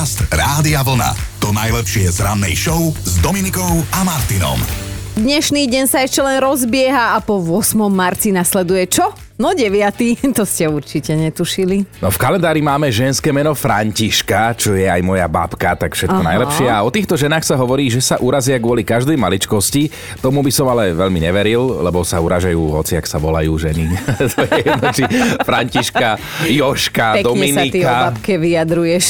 Podcast Rádia Vlna. To najlepšie z rannej show s Dominikou a Martinom. Dnešný deň sa ešte len rozbieha a po 8. marci nasleduje čo? No 9. To ste určite netušili. No v kalendári máme ženské meno Františka, čo je aj moja babka, tak všetko Aha. najlepšie. A o týchto ženách sa hovorí, že sa urazia kvôli každej maličkosti. Tomu by som ale veľmi neveril, lebo sa uražajú, hoci ak sa volajú ženy. to je jedno, či Františka, Joška, Pekne sa ty o Dominika. babke vyjadruješ.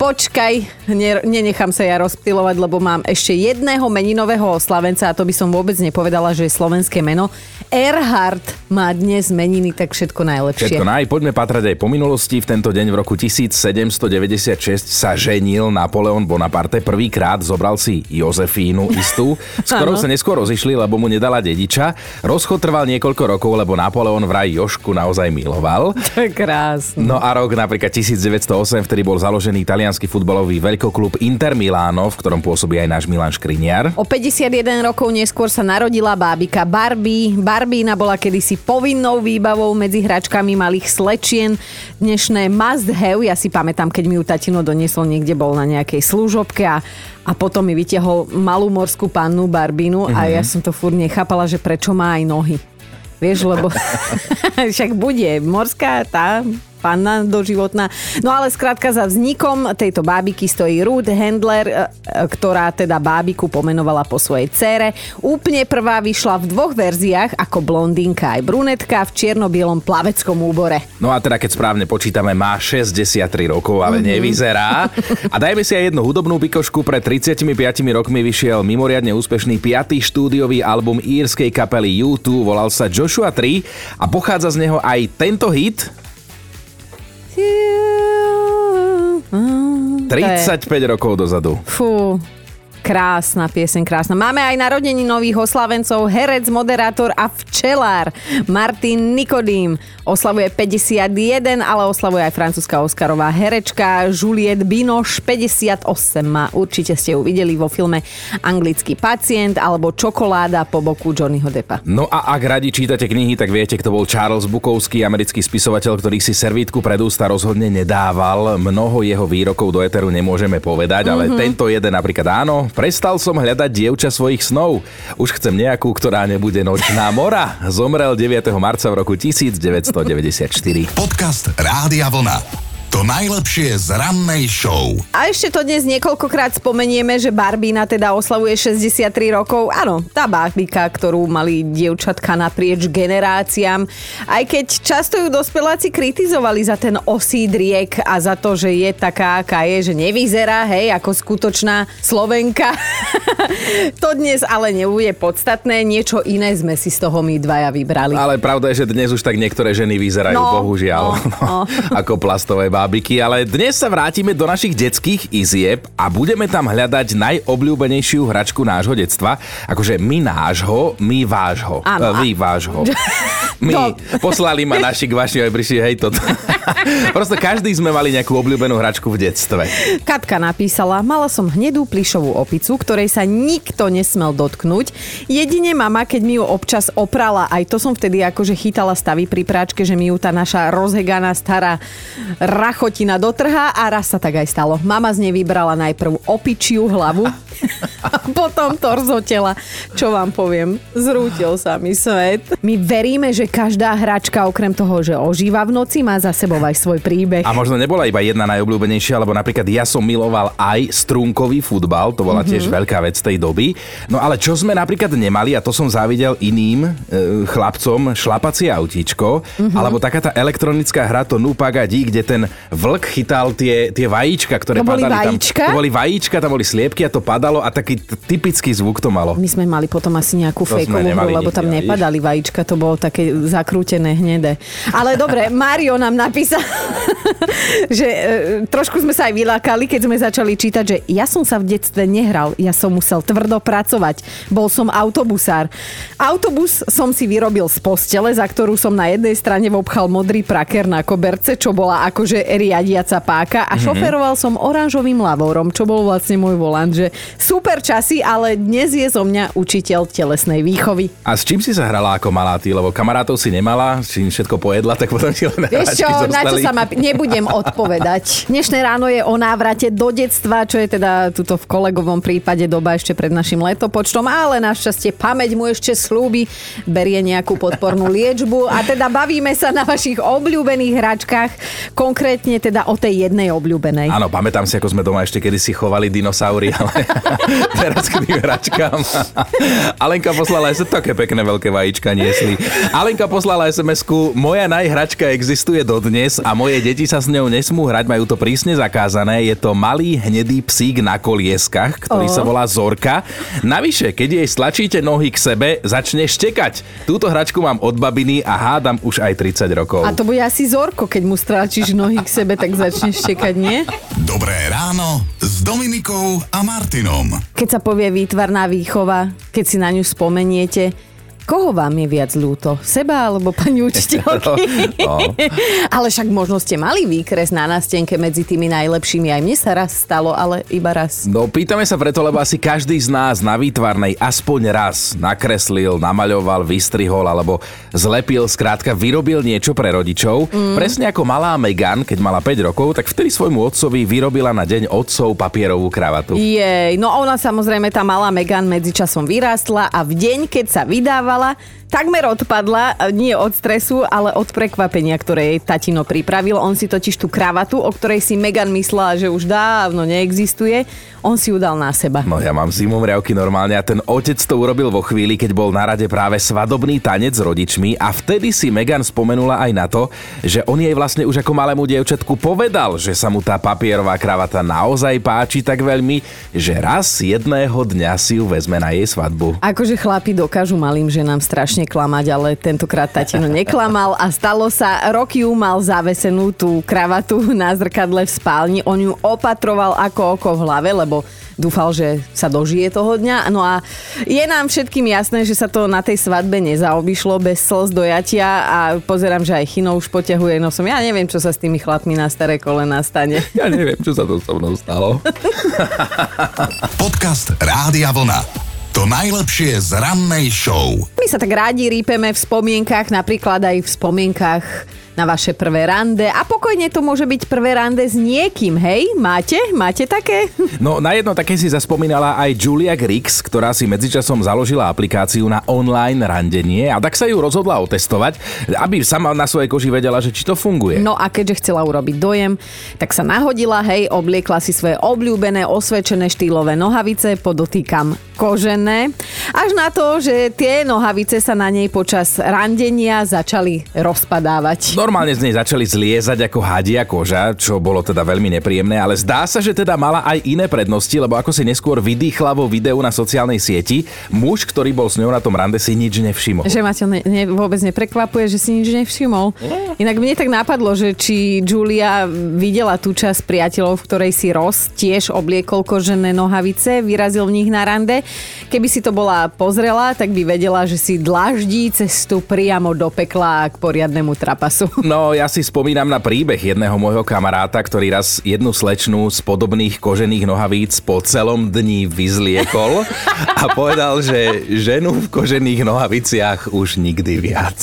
Počkaj, ne, nenechám sa ja rozptilovať, lebo mám ešte jedného meninového oslavenca a to by som vôbec nepovedala, že je slovenské meno. Erhard má dnes meniny, tak všetko najlepšie. Všetko naj, poďme patrať aj po minulosti. V tento deň v roku 1796 sa ženil Napoleon Bonaparte. Prvýkrát zobral si Jozefínu istú, s ktorou Áno. sa neskôr rozišli, lebo mu nedala dediča. Rozchod trval niekoľko rokov, lebo Napoleon vraj Jošku naozaj miloval. To je krásne. No a rok napríklad 1908, vtedy bol založený italianský futbalový veľkoklub Inter Milano, v ktorom pôsobí aj náš Milan Škriniar. O 51 rokov neskôr sa narodila bábika Barbie. Barbína bola kedysi povinnou výbavou medzi hračkami malých slečien. Dnešné must have, ja si pamätám, keď mi ju tatino doniesol, niekde bol na nejakej služobke a, a potom mi vytiahol malú morskú pannu Barbínu a ja som to furt nechápala, že prečo má aj nohy. Vieš, lebo však bude morská tá panna doživotná. No ale skrátka za vznikom tejto bábiky stojí Ruth Handler, e, e, ktorá teda bábiku pomenovala po svojej cére. Úplne prvá vyšla v dvoch verziách, ako blondínka aj brunetka v čierno-bielom plaveckom úbore. No a teda keď správne počítame, má 63 rokov, ale mm-hmm. nevyzerá. A dajme si aj jednu hudobnú pikošku. Pred 35 rokmi vyšiel mimoriadne úspešný 5. štúdiový album írskej kapely U2, volal sa Joshua 3 a pochádza z neho aj tento hit. 35 rokov dozadu. Fú, krásna pieseň, krásna. Máme aj narodení nových oslavencov, herec, moderátor a včelár Martin Nikodým. Oslavuje 51, ale oslavuje aj francúzska Oscarová herečka Juliette Binoche, 58 má. Určite ste ju videli vo filme Anglický pacient alebo Čokoláda po boku Johnnyho Deppa. No a ak radi čítate knihy, tak viete, kto bol Charles Bukowski, americký spisovateľ, ktorý si servítku pred ústa rozhodne nedával. Mnoho jeho výrokov do eteru nemôžeme povedať, ale mm-hmm. tento jeden napríklad áno. Prestal som hľadať dievča svojich snov. Už chcem nejakú, ktorá nebude nočná mora. Zomrel 9. marca v roku 1994. Podcast Rádia Vlna. To najlepšie z rannej show. A ešte to dnes niekoľkokrát spomenieme, že Barbína teda oslavuje 63 rokov. Áno, tá barbika, ktorú mali dievčatka naprieč generáciám. Aj keď často ju dospeláci kritizovali za ten osídriek a za to, že je taká, aká je, že nevyzerá, hej, ako skutočná Slovenka. to dnes ale nebude podstatné, niečo iné sme si z toho my dvaja vybrali. Ale pravda je, že dnes už tak niektoré ženy vyzerajú, No, bohužiaľ, no, no. ako plastové bábiky. Ale dnes sa vrátime do našich detských izieb a budeme tam hľadať najobľúbenejšiu hračku nášho detstva. Akože my nášho, my vášho. Áno, a- Vy vášho. My No. poslali ma naši k vaši aj prišli, hej, toto. Proste každý sme mali nejakú obľúbenú hračku v detstve. Katka napísala, mala som hnedú plišovú opicu, ktorej sa nikto nesmel dotknúť. Jedine mama, keď mi ju občas oprala, aj to som vtedy akože chytala stavy pri práčke, že mi ju tá naša rozheganá stará rachotina dotrhá a raz sa tak aj stalo. Mama z nej vybrala najprv opičiu hlavu potom torzo tela. Čo vám poviem, zrútil sa mi svet. My veríme, že každá hračka okrem toho, že ožíva v noci, má za sebou aj svoj príbeh. A možno nebola iba jedna najobľúbenejšia, lebo napríklad ja som miloval aj strunkový futbal, to bola tiež veľká vec tej doby. No ale čo sme napríklad nemali, a to som závidel iným e, chlapcom, šlapacie autíčko, alebo taká tá elektronická hra, to Nupagadí, kde ten vlk chytal tie, tie vajíčka, ktoré To boli padali vajíčka? tam. To boli vajíčka, tam boli sliepky a to padalo a taký typický zvuk to malo. My sme mali potom asi nejakú fejkovú hru, lebo tam nepadali vajíčka, to bolo také zakrútené hnedé. Ale dobre, Mario nám napísal, že e, trošku sme sa aj vylákali, keď sme začali čítať, že ja som sa v detstve nehral, ja som musel tvrdo pracovať. Bol som autobusár. Autobus som si vyrobil z postele, za ktorú som na jednej strane obchal modrý praker na koberce, čo bola akože riadiaca páka a šoferoval som oranžovým lavorom, čo bol vlastne môj volant, že Super časy, ale dnes je zo mňa učiteľ telesnej výchovy. A s čím si sa hrala ako malá ty? Lebo kamarátov si nemala, čím všetko pojedla, tak potom ti len Vieš čo, na čo sa ma... Nebudem odpovedať. Dnešné ráno je o návrate do detstva, čo je teda tuto v kolegovom prípade doba ešte pred našim letopočtom, ale našťastie pamäť mu ešte slúbi, berie nejakú podpornú liečbu a teda bavíme sa na vašich obľúbených hračkách, konkrétne teda o tej jednej obľúbenej. Áno, pamätám si, ako sme doma ešte kedy si chovali dinosaury, ale teraz k tým hračkám. Alenka poslala SMS, také pekné veľké vajíčka niesli. Alenka poslala SMS-ku, moja najhračka existuje dodnes a moje deti sa s ňou nesmú hrať, majú to prísne zakázané. Je to malý hnedý psík na kolieskach, ktorý Oh. sa volá Zorka. Navyše, keď jej stlačíte nohy k sebe, začne štekať. Túto hračku mám od babiny a hádam už aj 30 rokov. A to bude asi zorko, keď mu stráčiš nohy k sebe, tak začneš štekať, nie? Dobré ráno s Dominikou a Martinom. Keď sa povie výtvarná výchova, keď si na ňu spomeniete, koho vám je viac ľúto? Seba alebo pani učiteľky? No. ale však možno ste mali výkres na nástenke medzi tými najlepšími. Aj mne sa raz stalo, ale iba raz. No pýtame sa preto, lebo asi každý z nás na výtvarnej aspoň raz nakreslil, namaľoval, vystrihol alebo zlepil, skrátka vyrobil niečo pre rodičov. Mm. Presne ako malá Megan, keď mala 5 rokov, tak vtedy svojmu otcovi vyrobila na deň otcov papierovú kravatu. Jej, no ona samozrejme, tá malá Megan medzičasom vyrástla a v deň, keď sa vydávala, falar takmer odpadla, nie od stresu, ale od prekvapenia, ktoré jej tatino pripravil. On si totiž tú kravatu, o ktorej si Megan myslela, že už dávno neexistuje, on si ju dal na seba. No ja mám zimom riavky normálne a ten otec to urobil vo chvíli, keď bol na rade práve svadobný tanec s rodičmi a vtedy si Megan spomenula aj na to, že on jej vlastne už ako malému dievčatku povedal, že sa mu tá papierová kravata naozaj páči tak veľmi, že raz jedného dňa si ju vezme na jej svadbu. Akože chlapi dokážu malým ženám strašne klamať, ale tentokrát tatino neklamal a stalo sa, roky ju mal zavesenú tú kravatu na zrkadle v spálni, on ju opatroval ako oko v hlave, lebo dúfal, že sa dožije toho dňa. No a je nám všetkým jasné, že sa to na tej svadbe nezaobišlo bez slz dojatia a pozerám, že aj Chino už poťahuje nosom. Ja neviem, čo sa s tými chlapmi na staré kolena stane. Ja neviem, čo sa to so mnou stalo. Podcast Rádia Vlna. To najlepšie z rannej show. My sa tak rádi rípeme v spomienkach, napríklad aj v spomienkach na vaše prvé rande a pokojne to môže byť prvé rande s niekým, hej? Máte? Máte také? No na jedno také si zaspomínala aj Julia Griggs, ktorá si medzičasom založila aplikáciu na online randenie a tak sa ju rozhodla otestovať, aby sama na svojej koži vedela, že či to funguje. No a keďže chcela urobiť dojem, tak sa nahodila, hej, obliekla si svoje obľúbené, osvedčené štýlové nohavice, podotýkam kožené, až na to, že tie nohavice sa na nej počas randenia začali rozpadávať. Normálne z nej začali zliezať ako hadia koža, čo bolo teda veľmi nepríjemné, ale zdá sa, že teda mala aj iné prednosti, lebo ako si neskôr vydýchla vo videu na sociálnej sieti, muž, ktorý bol s ňou na tom rande, si nič nevšimol. Že ma to ne, ne, vôbec neprekvapuje, že si nič nevšimol. Inak mne tak napadlo, že či Julia videla tú časť priateľov, v ktorej si Ross tiež obliekol kožené nohavice, vyrazil v nich na rande. Keby si to bola pozrela, tak by vedela, že si dlaždí cestu priamo do pekla k poriadnemu trapasu. No, ja si spomínam na príbeh jedného môjho kamaráta, ktorý raz jednu slečnú z podobných kožených nohavíc po celom dni vyzliekol a povedal, že ženu v kožených nohaviciach už nikdy viac.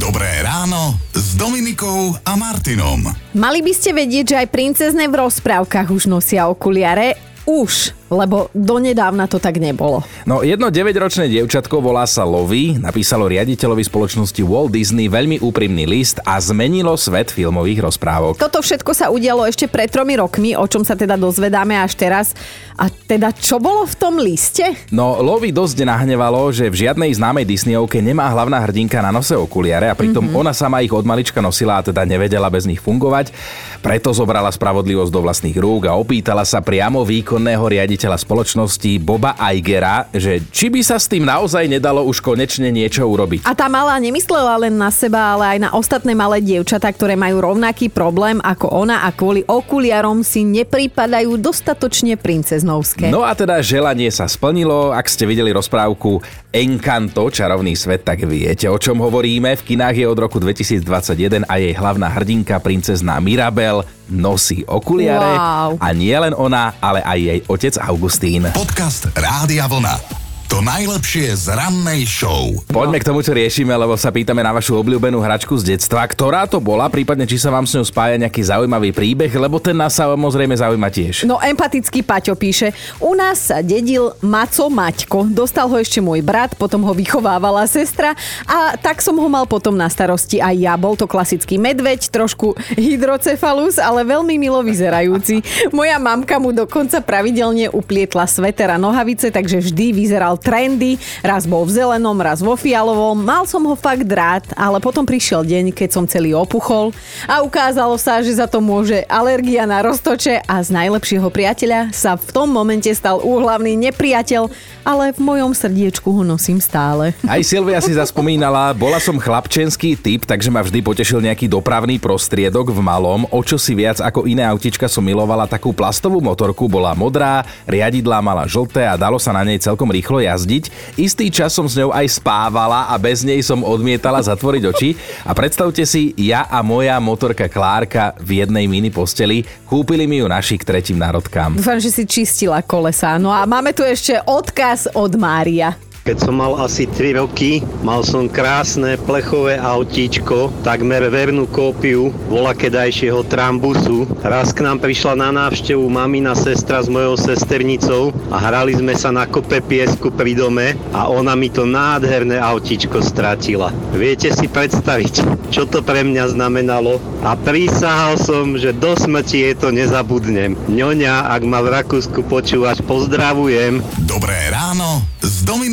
Dobré ráno s Dominikou a Martinom. Mali by ste vedieť, že aj princezne v rozprávkach už nosia okuliare. Už, lebo donedávna to tak nebolo. No, jedno 9-ročné dievčatko volá sa Lovy, napísalo riaditeľovi spoločnosti Walt Disney veľmi úprimný list a zmenilo svet filmových rozprávok. Toto všetko sa udialo ešte pred tromi rokmi, o čom sa teda dozvedáme až teraz. A teda čo bolo v tom liste? No, Lovy dosť nahnevalo, že v žiadnej známej Disneyovke nemá hlavná hrdinka na nose okuliare a pritom mm-hmm. ona sama ich od malička nosila a teda nevedela bez nich fungovať. Preto zobrala spravodlivosť do vlastných rúk a opýtala sa priamo výkonného riaditeľa spoločnosti Boba Eigera, že či by sa s tým naozaj nedalo už konečne niečo urobiť. A tá malá nemyslela len na seba, ale aj na ostatné malé dievčatá, ktoré majú rovnaký problém ako ona a kvôli okuliarom si neprípadajú dostatočne princeznovské. No a teda želanie sa splnilo. Ak ste videli rozprávku Encanto, čarovný svet, tak viete, o čom hovoríme. V kinách je od roku 2021 a jej hlavná hrdinka, princezná Mirabel, nosí okuliare Wow. a nie len ona, ale aj jej otec Augustín. Podcast Rádia Vlna. To najlepšie z rannej show. Poďme k tomu, čo riešime, lebo sa pýtame na vašu obľúbenú hračku z detstva. Ktorá to bola, prípadne či sa vám s ňou spája nejaký zaujímavý príbeh, lebo ten nás samozrejme zaujíma tiež. No empatický Paťo píše, u nás sa dedil Maco Maťko, dostal ho ešte môj brat, potom ho vychovávala sestra a tak som ho mal potom na starosti aj ja. Bol to klasický medveď, trošku hydrocefalus, ale veľmi milo vyzerajúci. Moja mamka mu dokonca pravidelne uplietla sveter a nohavice, takže vždy vyzeral trendy, raz bol v zelenom, raz vo fialovom. Mal som ho fakt rád, ale potom prišiel deň, keď som celý opuchol a ukázalo sa, že za to môže alergia na roztoče a z najlepšieho priateľa sa v tom momente stal úhlavný nepriateľ, ale v mojom srdiečku ho nosím stále. Aj Silvia si zaspomínala, bola som chlapčenský typ, takže ma vždy potešil nejaký dopravný prostriedok v malom. O čo si viac ako iné autička som milovala takú plastovú motorku, bola modrá, riadidlá mala žlté a dalo sa na nej celkom rýchlo jazdiť. Istý čas som s ňou aj spávala a bez nej som odmietala zatvoriť oči. A predstavte si, ja a moja motorka Klárka v jednej mini posteli kúpili mi ju naši k tretím národkám. Dúfam, že si čistila kolesa. No a máme tu ešte odkaz od Mária. Keď som mal asi 3 roky, mal som krásne plechové autíčko, takmer vernú kópiu volakedajšieho Trambusu. Raz k nám prišla na návštevu mamina sestra s mojou sesternicou a hrali sme sa na kope piesku pri dome a ona mi to nádherné autíčko stratila. Viete si predstaviť, čo to pre mňa znamenalo? A prísahal som, že do smrti jej to nezabudnem. Ňoňa, ak ma v Rakúsku počúvaš, pozdravujem. Dobré ráno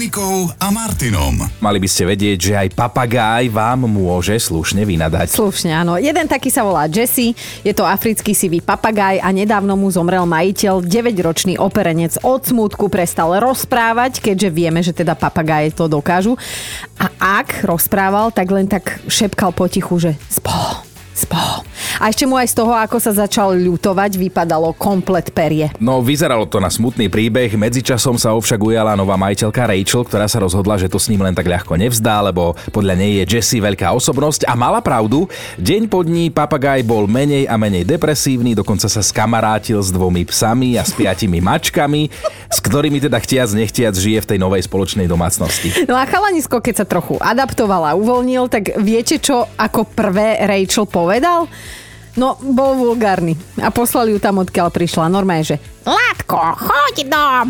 Dominikou a Martinom. Mali by ste vedieť, že aj papagáj vám môže slušne vynadať. Slušne, áno. Jeden taký sa volá Jesse, je to africký sivý papagaj a nedávno mu zomrel majiteľ, 9-ročný operenec od smútku prestal rozprávať, keďže vieme, že teda papagáje to dokážu. A ak rozprával, tak len tak šepkal potichu, že spol, spol. A ešte mu aj z toho, ako sa začal ľutovať, vypadalo komplet perie. No, vyzeralo to na smutný príbeh, medzičasom sa ovšak ujala nová majiteľka Rachel, ktorá sa rozhodla, že to s ním len tak ľahko nevzdá, lebo podľa nej je Jessie veľká osobnosť a mala pravdu. Deň po dní papagaj bol menej a menej depresívny, dokonca sa skamarátil s dvomi psami a s piatimi mačkami, s ktorými teda chtiac nechtiac žije v tej novej spoločnej domácnosti. No a chalanisko, keď sa trochu adaptoval a uvoľnil, tak viete, čo ako prvé Rachel povedal? No, bol vulgárny. A poslali ju tam, odkiaľ prišla. Normálne, že Látko, choď dom.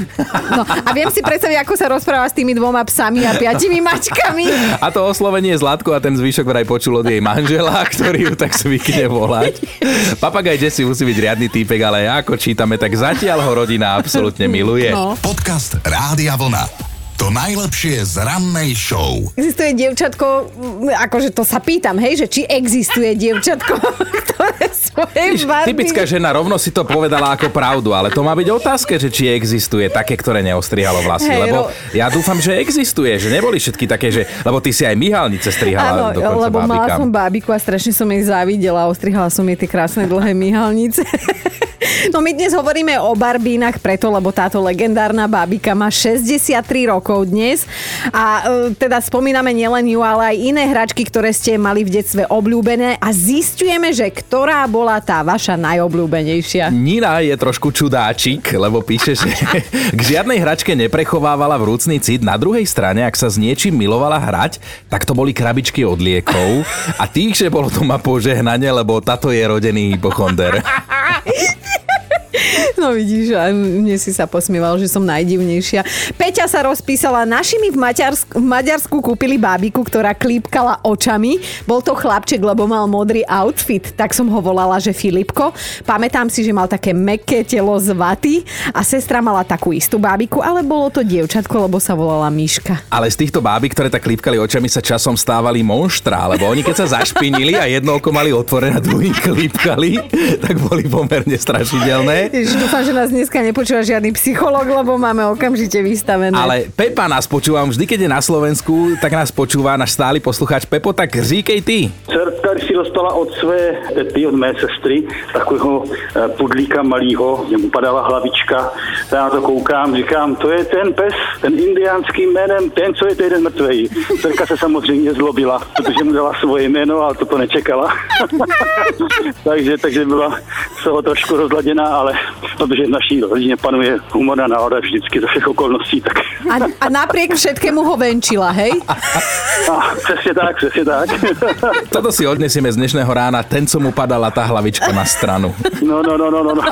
No, a viem si predstaviť, ako sa rozpráva s tými dvoma psami a piatimi mačkami. A to oslovenie Zlatko a ten zvyšok vraj počul od jej manžela, ktorý ju tak zvykne volať. Papagaj Jesse musí byť riadny týpek, ale ako čítame, tak zatiaľ ho rodina absolútne miluje. No. Podcast Rádia Vlna. To najlepšie z rannej show. Existuje dievčatko, akože to sa pýtam, hej, že či existuje dievčatko, ktoré svoje barby... typická žena rovno si to povedala ako pravdu, ale to má byť otázka, že či existuje také, ktoré neostrihalo vlasy. Hej, lebo ro- ja dúfam, že existuje, že neboli všetky také, že... Lebo ty si aj myhalnice strihala Áno, lebo mala bábikám. som bábiku a strašne som jej závidela. Ostrihala som jej tie krásne dlhé myhalnice. No my dnes hovoríme o barbínach preto, lebo táto legendárna bábika má 63 rokov dnes a e, teda spomíname nielen ju, ale aj iné hračky, ktoré ste mali v detstve obľúbené a zistujeme, že ktorá bola tá vaša najobľúbenejšia. Nina je trošku čudáčik, lebo píše, že k žiadnej hračke neprechovávala vrúcný cit. Na druhej strane, ak sa s niečím milovala hrať, tak to boli krabičky od liekov a tých, že bolo doma požehnanie, lebo táto je rodený hypochonder. No vidíš, a mne si sa posmieval, že som najdivnejšia. Peťa sa rozpísala, našimi v, Maďarsku, v Maďarsku kúpili bábiku, ktorá klípkala očami. Bol to chlapček, lebo mal modrý outfit, tak som ho volala, že Filipko. Pamätám si, že mal také meké telo z vaty a sestra mala takú istú bábiku, ale bolo to dievčatko, lebo sa volala Miška. Ale z týchto bábik, ktoré tak klípkali očami, sa časom stávali monštra, lebo oni keď sa zašpinili a jedno oko mali otvorené a druhým klípkali, tak boli pomerne strašidelné. Ježiš, dúfam, že nás dneska nepočúva žiadny psychológ, lebo máme okamžite vystavené. Ale Pepa nás počúvam vždy, keď je na Slovensku, tak nás počúva náš stály poslucháč Pepo, tak říkej ty. Čert tady si dostala od své tety, od mé sestry, takového eh, pudlíka malýho, mu padala hlavička, já na to koukám, říkám, to je ten pes, ten indiánský jménem, ten, co je týden mrtvej. Dcerka se samozřejmě zlobila, protože mu dala svoje jméno, ale to to nečekala. takže, takže byla z toho trošku rozladěná, ale protože v naší rodině panuje humorná náhoda vždycky za všech okolností. Tak. A, a napriek všetkému ho venčila, hej? A, přesně tak, přesně tak. Toto si odnesieme z dnešného rána, ten, co mu padala tá hlavička na stranu. No, no, no, no, no. no.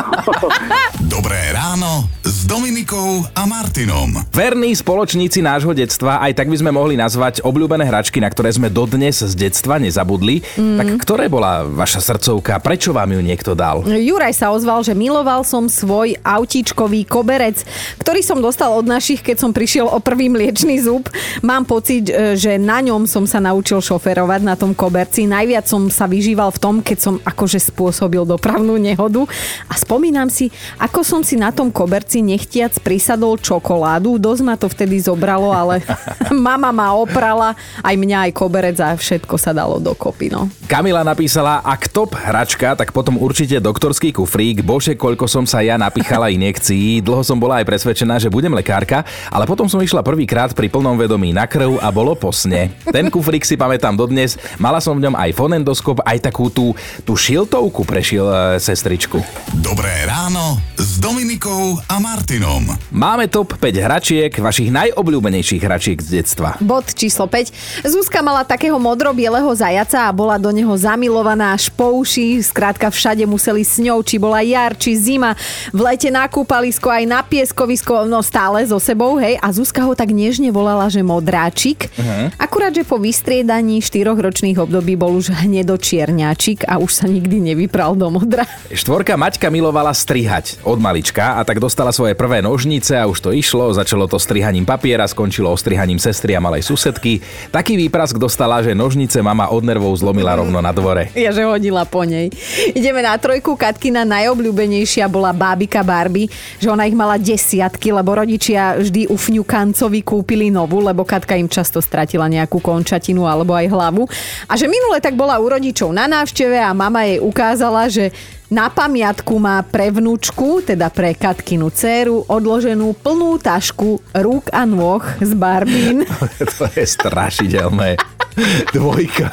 Dobré ráno s Dominikou a Martinom. Verní spoločníci nášho detstva, aj tak by sme mohli nazvať obľúbené hračky, na ktoré sme dodnes z detstva nezabudli. Mm. Tak ktoré bola vaša srdcovka? Prečo vám ju niekto dal? Juraj sa ozval, že miloval som svoj autíčkový koberec, ktorý som dostal od našich, keď som prišiel o prvý mliečný zub. Mám pocit, e, že na ňom som sa naučil šoferovať na tom koberci. Najviac som sa vyžíval v tom, keď som akože spôsobil dopravnú nehodu. A spomínam si, ako som si na tom koberci nechtiac prisadol čokoládu. Dosť ma to vtedy zobralo, ale mama ma oprala, aj mňa, aj koberec a všetko sa dalo dokopy. No. Kamila napísala, ak top hračka, tak potom určite doktorský kufrík. Bože, koľko som sa ja napichala injekcií. Dlho som bola aj presvedčená, že budem lekárka, ale potom som išla prvýkrát pri plnom vedomí na krv a bolo posne. Ten kufrík si pamätám dodnes. Mala som v ňom aj fonendoskop, aj takú tú, tú šiltovku prešiel e, sestričku. Dobré ráno s Dominikou a Martinom. Máme top 5 hračiek, vašich najobľúbenejších hračiek z detstva. Bod číslo 5. Zuzka mala takého modro-bieleho zajaca a bola do neho zamilovaná až po uši. Skrátka všade museli s ňou, či bola jar, či zima. V lete na kúpalisko, aj na pieskovisko, no stále so sebou, hej. A Zuzka ho tak nežne volala, že modráčik. Uh-huh. Akurát, že po vystriedaní štyroch ročných období bol už hnedočierňáčik a už sa nikdy nevypral do modra. Štvorka Maťka milovala strihať od malička a tak dostala svoje prvé nožnice a už to išlo. Začalo to strihaním papiera, skončilo ostrihaním sestry a malej susedky. Taký výprask dostala, že nožnice mama od nervov zlomila rovno na dvore. Ja, že hodila po nej. Ideme na trojku. Katkina najobľúbenejšia bola bábika Barbie, že ona ich mala desiatky, lebo rodičia vždy u fňukancovi kúpili novú, lebo Katka im často stratila nejakú končatinu alebo aj hlavu. A že minule tak bola u rodičov na návšteve a mama jej ukázala, že na pamiatku má pre vnúčku, teda pre Katkinu dceru, odloženú plnú tašku rúk a nôh z Barbín. to je strašidelné. Dvojka.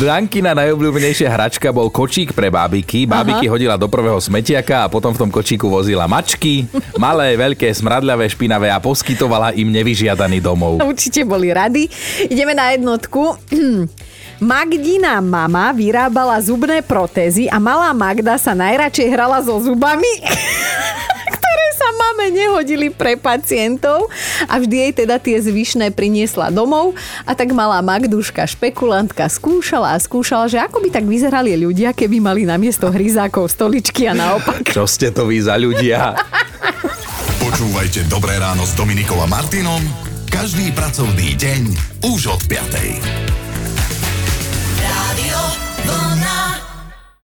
Dankina najobľúbenejšia hračka bol kočík pre bábiky. Bábiky Aha. hodila do prvého smetiaka a potom v tom kočíku vozila mačky. Malé, veľké, smradľavé, špinavé a poskytovala im nevyžiadaný domov. Určite boli rady. Ideme na jednotku. Magdina mama vyrábala zubné protézy a malá Magda sa najradšej hrala so zubami, mame nehodili pre pacientov a vždy jej teda tie zvyšné priniesla domov a tak malá Magduška špekulantka skúšala a skúšala, že ako by tak vyzerali ľudia, keby mali na miesto hryzákov stoličky a naopak. Čo ste to vy za ľudia? Počúvajte Dobré ráno s Dominikom a Martinom každý pracovný deň už od 5.